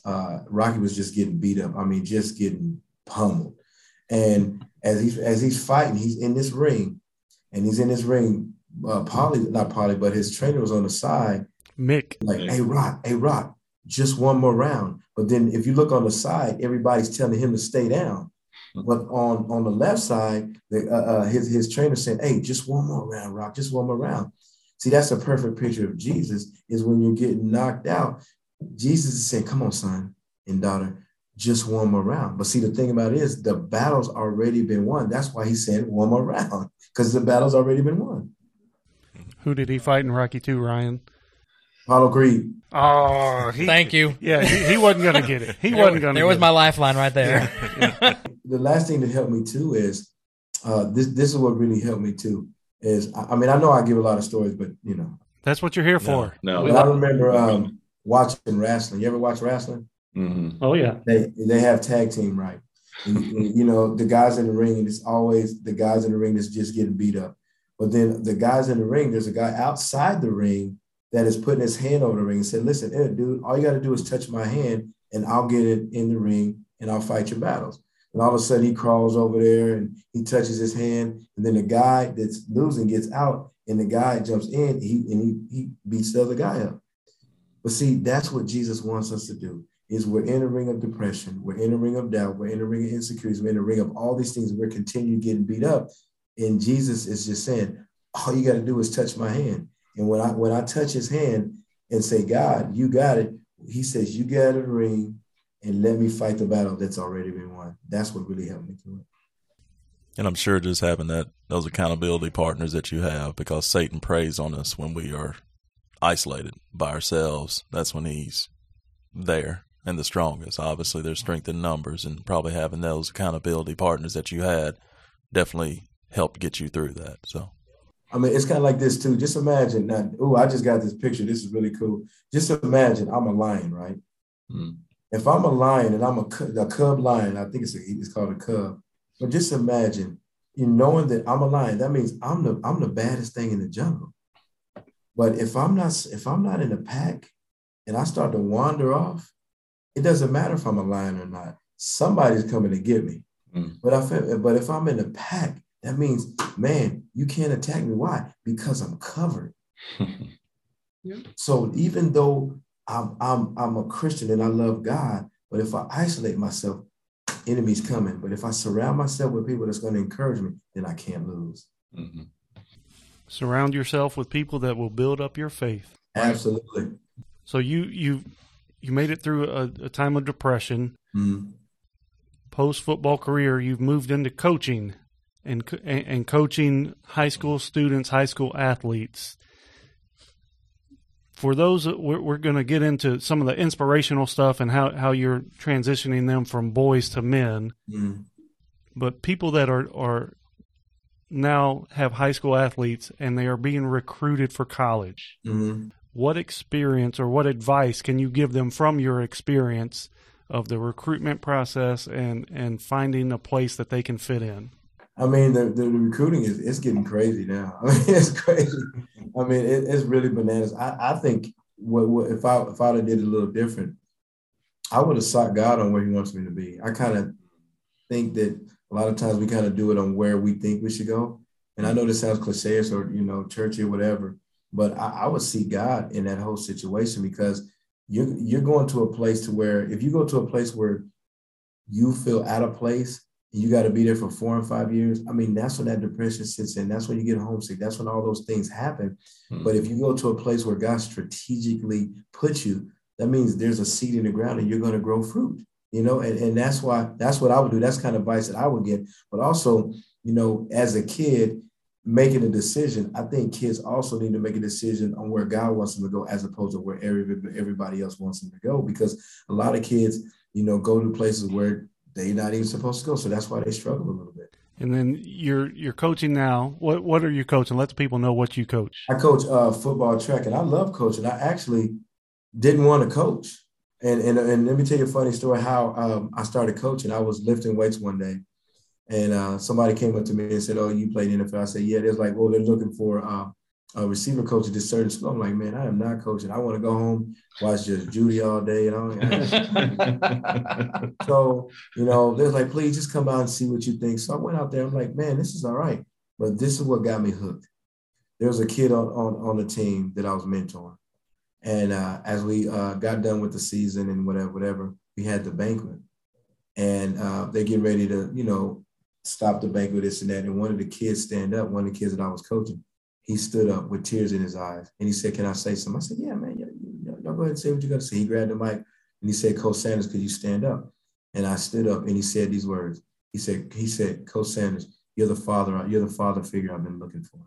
Uh, Rocky was just getting beat up. I mean, just getting pummeled. And as he's as he's fighting, he's in this ring, and he's in this ring. Uh, Paulie, not Paulie, but his trainer was on the side. Mick, like, hey Rock, hey Rock, just one more round. But then if you look on the side, everybody's telling him to stay down. But on on the left side, the, uh, uh, his his trainer saying, "Hey, just one more round, Rock, just one more round." See, that's a perfect picture of Jesus. Is when you're getting knocked out, Jesus is saying, "Come on, son and daughter, just one more round." But see, the thing about it is, the battle's already been won. That's why he's saying one more round because the battle's already been won. Who did he fight in Rocky Two, Ryan? Apollo Creed. Oh, he, thank you. Yeah, he, he wasn't going to get it. He wasn't going to. There was my lifeline right there. Yeah. the last thing that helped me too is uh, this. This is what really helped me too. Is I, I, mean I know I give a lot of stories, but you know that's what you're here for. No, no. I remember um, watching wrestling. You ever watch wrestling? Mm-hmm. Oh yeah. They they have tag team right. And, and, you know the guys in the ring, and it's always the guys in the ring that's just getting beat up. But then the guys in the ring, there's a guy outside the ring that is putting his hand over the ring and said, listen, dude, all you got to do is touch my hand and I'll get it in the ring and I'll fight your battles. And all of a sudden he crawls over there and he touches his hand. And then the guy that's losing gets out and the guy jumps in he, and he, he beats the other guy up. But see, that's what Jesus wants us to do is we're in a ring of depression. We're in a ring of doubt. We're in a ring of insecurities. We're in a ring of all these things. We're continuing getting beat up. And Jesus is just saying, all you got to do is touch my hand. And when I when I touch his hand and say, God, you got it, he says, You got a ring and let me fight the battle that's already been won. That's what really helped me through it. And I'm sure just having that those accountability partners that you have, because Satan preys on us when we are isolated by ourselves. That's when he's there and the strongest. Obviously, there's strength in numbers, and probably having those accountability partners that you had definitely helped get you through that. So I mean, it's kind of like this too. Just imagine now. Oh, I just got this picture. This is really cool. Just imagine I'm a lion, right? Mm. If I'm a lion and I'm a, a cub lion, I think it's a, it's called a cub. But just imagine, you knowing that I'm a lion. That means I'm the I'm the baddest thing in the jungle. But if I'm not if I'm not in the pack, and I start to wander off, it doesn't matter if I'm a lion or not. Somebody's coming to get me. Mm. But I but if I'm in the pack that means, man, you can't attack me. Why? Because I'm covered. yeah. So even though I'm, I'm, I'm a Christian and I love God, but if I isolate myself, enemies coming. But if I surround myself with people that's going to encourage me, then I can't lose. Mm-hmm. Surround yourself with people that will build up your faith. Absolutely. So you you you made it through a, a time of depression. Mm-hmm. Post football career, you've moved into coaching and and coaching high school students, high school athletes. For those, we're, we're going to get into some of the inspirational stuff and how, how you're transitioning them from boys to men. Mm. But people that are are now have high school athletes and they are being recruited for college. Mm-hmm. What experience or what advice can you give them from your experience of the recruitment process and and finding a place that they can fit in? I mean, the, the, recruiting is it's getting crazy now. I mean, it's crazy. I mean, it, it's really bananas. I, I think what, what if I if I'd have did it a little different, I would have sought God on where He wants me to be. I kind of think that a lot of times we kind of do it on where we think we should go. And I know this sounds cliche or you know churchy or whatever, but I, I would see God in that whole situation because you're you're going to a place to where if you go to a place where you feel out of place you got to be there for four and five years. I mean, that's when that depression sits in. That's when you get homesick. That's when all those things happen. Mm-hmm. But if you go to a place where God strategically puts you, that means there's a seed in the ground and you're going to grow fruit. You know, and, and that's why that's what I would do. That's kind of advice that I would get. But also, you know, as a kid, making a decision, I think kids also need to make a decision on where God wants them to go as opposed to where everybody else wants them to go. Because a lot of kids, you know, go to places where they're not even supposed to go. So that's why they struggle a little bit. And then you're you're coaching now. What what are you coaching? Let the people know what you coach. I coach uh, football, track, and I love coaching. I actually didn't want to coach. And, and, and let me tell you a funny story how um, I started coaching. I was lifting weights one day, and uh, somebody came up to me and said, "Oh, you played NFL?" I said, "Yeah." They're like, "Well, they're looking for uh, a receiver coach at this certain school." I'm like, "Man, I am not coaching. I want to go home, watch Judge Judy all day." You know. so you know, they're like, "Please just come out and see what you think." So I went out there. I'm like, "Man, this is all right," but this is what got me hooked. There was a kid on on, on the team that I was mentoring and uh, as we uh, got done with the season and whatever, whatever, we had the banquet, and uh, they get ready to, you know, stop the banquet, this and that. And one of the kids stand up. One of the kids that I was coaching, he stood up with tears in his eyes, and he said, "Can I say something?" I said, "Yeah, man. Y'all, y'all go ahead and say what you got to say." He grabbed the mic and he said, "Coach Sanders, could you stand up?" And I stood up, and he said these words. He said, "He said, Coach Sanders, you're the father. You're the father figure I've been looking for."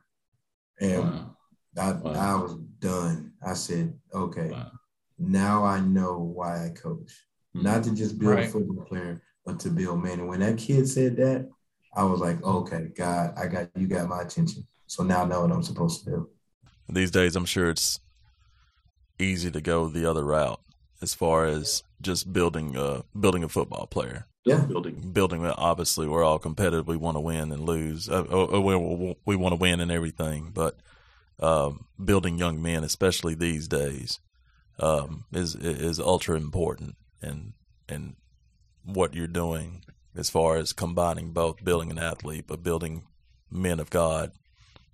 And wow. I, wow. I was done. I said, okay, wow. now I know why I coach. Mm-hmm. Not to just build right. a football player, but to build men. And when that kid said that, I was like, okay, God, I got you got my attention. So now I know what I'm supposed to do. These days I'm sure it's easy to go the other route as far as just building a building a football player. Yeah, building building. Obviously, we're all competitive. We want to win and lose. Uh, uh we, we want to win and everything, but um, building young men, especially these days, um, is is ultra important. And and what you're doing as far as combining both building an athlete but building men of God,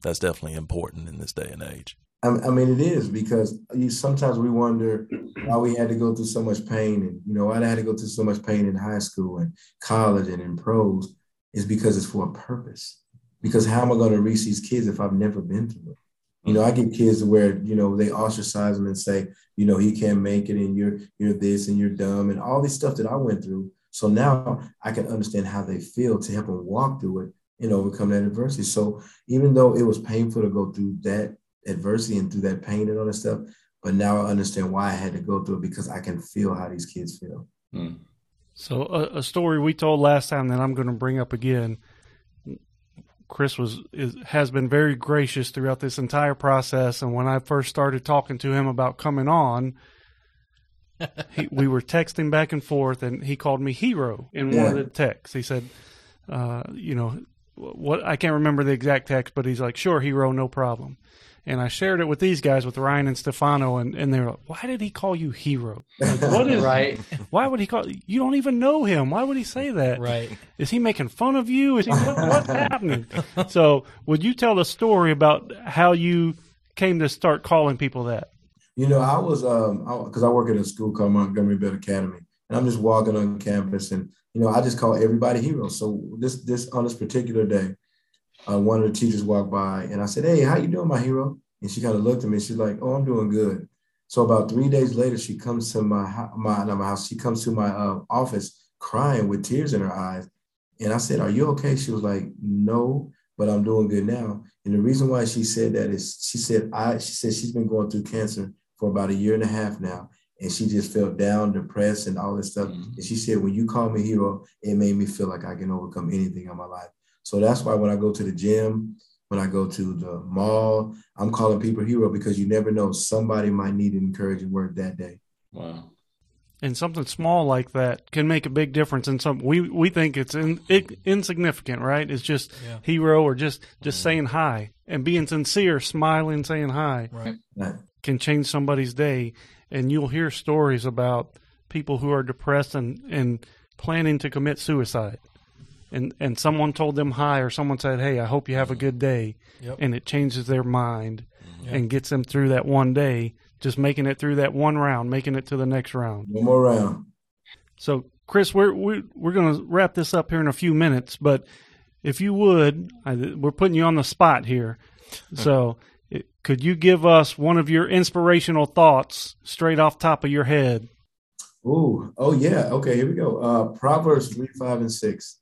that's definitely important in this day and age. I mean, it is because you, sometimes we wonder why we had to go through so much pain, and you know, why I had to go through so much pain in high school and college and in pros is because it's for a purpose. Because how am I going to reach these kids if I've never been through it? You know, I get kids where you know they ostracize them and say, you know, he can't make it, and you're you're this and you're dumb, and all this stuff that I went through. So now I can understand how they feel to help them walk through it and overcome that adversity. So even though it was painful to go through that adversity and through that pain and all that stuff, but now I understand why I had to go through it because I can feel how these kids feel. Mm. So a, a, story we told last time that I'm going to bring up again Chris was is, has been very gracious throughout this entire process. And when I first started talking to him about coming on, he, we were texting back and forth, and he called me hero in yeah. one of the texts. He said, uh, "You know what? I can't remember the exact text, but he's like, sure, hero, no problem." and I shared it with these guys, with Ryan and Stefano, and, and they're like, "Why did he call you hero? Like, what is right? Why would he call you? Don't even know him. Why would he say that? Right? Is he making fun of you? Is he what, what's happening? So, would you tell the story about how you came to start calling people that? You know, I was um because I, I work at a school called Montgomery Bell Academy, and I'm just walking on campus, and you know, I just call everybody hero. So this this on this particular day uh, one of the teachers walked by and I said, Hey, how you doing, my hero? And she kind of looked at me. She's like, Oh, I'm doing good. So about three days later, she comes to my my, not my house. She comes to my uh, office crying with tears in her eyes. And I said, Are you okay? She was like, No, but I'm doing good now. And the reason why she said that is she said I she said she's been going through cancer for about a year and a half now. And she just felt down, depressed, and all this stuff. Mm-hmm. And she said, When you call me hero, it made me feel like I can overcome anything in my life. So that's why when I go to the gym, when I go to the mall, I'm calling people hero because you never know somebody might need an encouraging word that day. Wow. And something small like that can make a big difference in some. We we think it's in, it, insignificant, right? It's just yeah. hero or just just mm-hmm. saying hi and being sincere, smiling, saying hi, right. right? Can change somebody's day, and you'll hear stories about people who are depressed and and planning to commit suicide. And and someone told them hi or someone said hey i hope you have a good day. Yep. and it changes their mind yep. and gets them through that one day just making it through that one round making it to the next round. One more round. So chris we're we're, we're going to wrap this up here in a few minutes but if you would I, we're putting you on the spot here. So could you give us one of your inspirational thoughts straight off top of your head Ooh, oh yeah. Okay, here we go. Uh, Proverbs three, five, and six.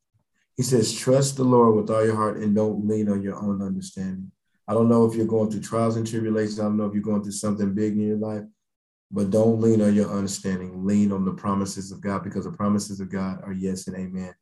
He says, trust the Lord with all your heart and don't lean on your own understanding. I don't know if you're going through trials and tribulations. I don't know if you're going through something big in your life, but don't lean on your understanding. Lean on the promises of God because the promises of God are yes and amen.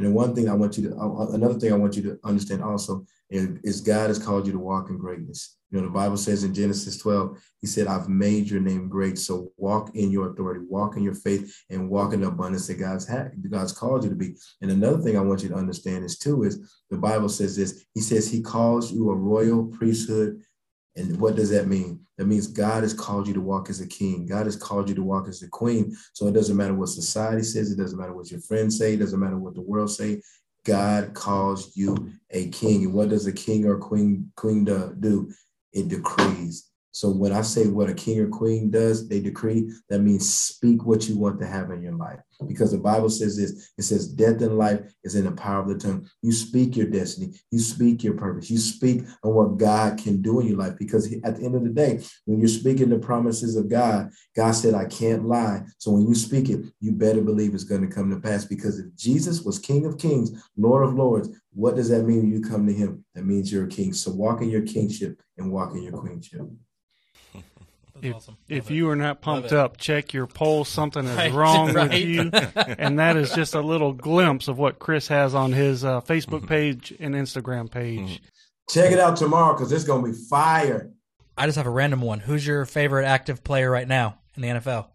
And the one thing I want you to, uh, another thing I want you to understand also is God has called you to walk in greatness. You know, the Bible says in Genesis 12, He said, I've made your name great. So walk in your authority, walk in your faith, and walk in the abundance that God's had, God's called you to be. And another thing I want you to understand is too is the Bible says this. He says He calls you a royal priesthood. And what does that mean? That means God has called you to walk as a king. God has called you to walk as a queen. So it doesn't matter what society says. It doesn't matter what your friends say. It doesn't matter what the world say. God calls you a king. And what does a king or queen queen do? It decrees. So when I say what a king or queen does, they decree, that means speak what you want to have in your life. Because the Bible says this, it says death and life is in the power of the tongue. You speak your destiny, you speak your purpose, you speak on what God can do in your life. Because at the end of the day, when you're speaking the promises of God, God said, I can't lie. So when you speak it, you better believe it's going to come to pass. Because if Jesus was King of Kings, Lord of Lords, what does that mean when you come to him? That means you're a king. So walk in your kingship and walk in your queenship if, awesome. if you are not pumped up, check your pulse. Something is right, wrong right. with you, and that is just a little glimpse of what Chris has on his uh, Facebook mm-hmm. page and Instagram page. Mm-hmm. Check it out tomorrow because it's going to be fire. I just have a random one. Who's your favorite active player right now in the NFL?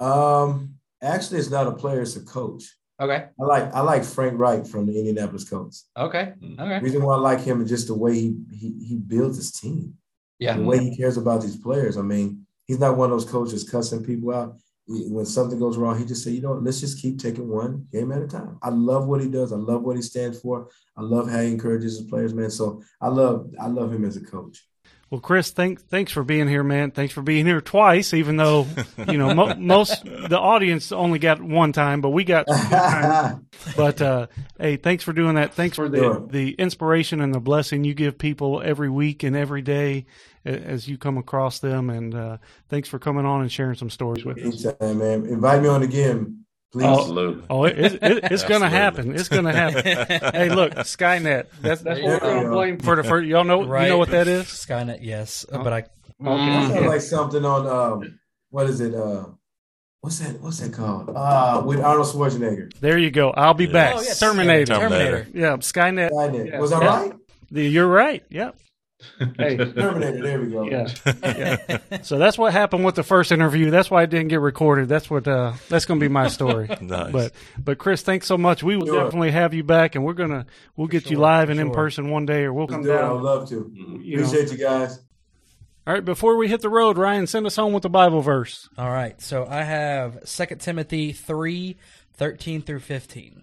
Um, actually, it's not a player; it's a coach. Okay. I like I like Frank Reich from the Indianapolis Colts. Okay. Okay. The reason why I like him is just the way he he, he builds his team. Yeah. The way he cares about these players. I mean, he's not one of those coaches cussing people out. When something goes wrong, he just say, you know, let's just keep taking one game at a time. I love what he does. I love what he stands for. I love how he encourages his players, man. So I love I love him as a coach. Well, Chris, thanks thanks for being here, man. Thanks for being here twice, even though you know mo- most the audience only got one time, but we got. but uh, hey, thanks for doing that. Thanks for the the inspiration and the blessing you give people every week and every day as you come across them. And uh, thanks for coming on and sharing some stories with us. Anytime, man. Invite me on again. Please. Absolutely. Oh, it, it, it, it's going to happen. It's going to happen. hey, look, Skynet. That's that's what we're going to blame for the first. Y'all know right. you know what that is? Skynet, yes, oh. but I. Okay. Sounds like something on um, what is it? Uh, what's that? What's that called? Uh, with Arnold Schwarzenegger. There you go. I'll be yeah. back. Oh, yeah. Terminator. Terminator. Yeah, Skynet. Skynet. Yeah. Was that right? You're right. Yep hey, Terminator. There we go. Yeah, yeah. So that's what happened with the first interview. That's why it didn't get recorded. That's what. Uh, that's going to be my story. nice. But but Chris, thanks so much. We will sure. definitely have you back, and we're gonna we'll get sure, you live and sure. in person one day, or we'll come down. I'd love to. You Appreciate know. you guys. All right, before we hit the road, Ryan, send us home with the Bible verse. All right, so I have Second Timothy 3, 13 through 15.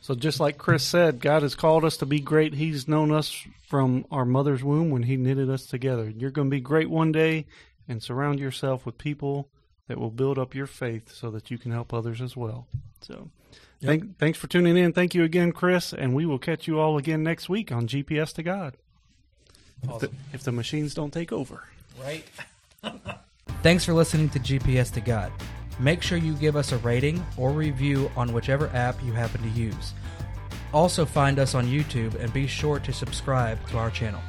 So just like Chris said, God has called us to be great. He's known us from our mother's womb when he knitted us together. You're going to be great one day and surround yourself with people that will build up your faith so that you can help others as well. So yep. thank, thanks for tuning in. Thank you again, Chris, and we will catch you all again next week on GPS to God. Awesome. If, the, if the machines don't take over. Right. Thanks for listening to GPS to God. Make sure you give us a rating or review on whichever app you happen to use. Also, find us on YouTube and be sure to subscribe to our channel.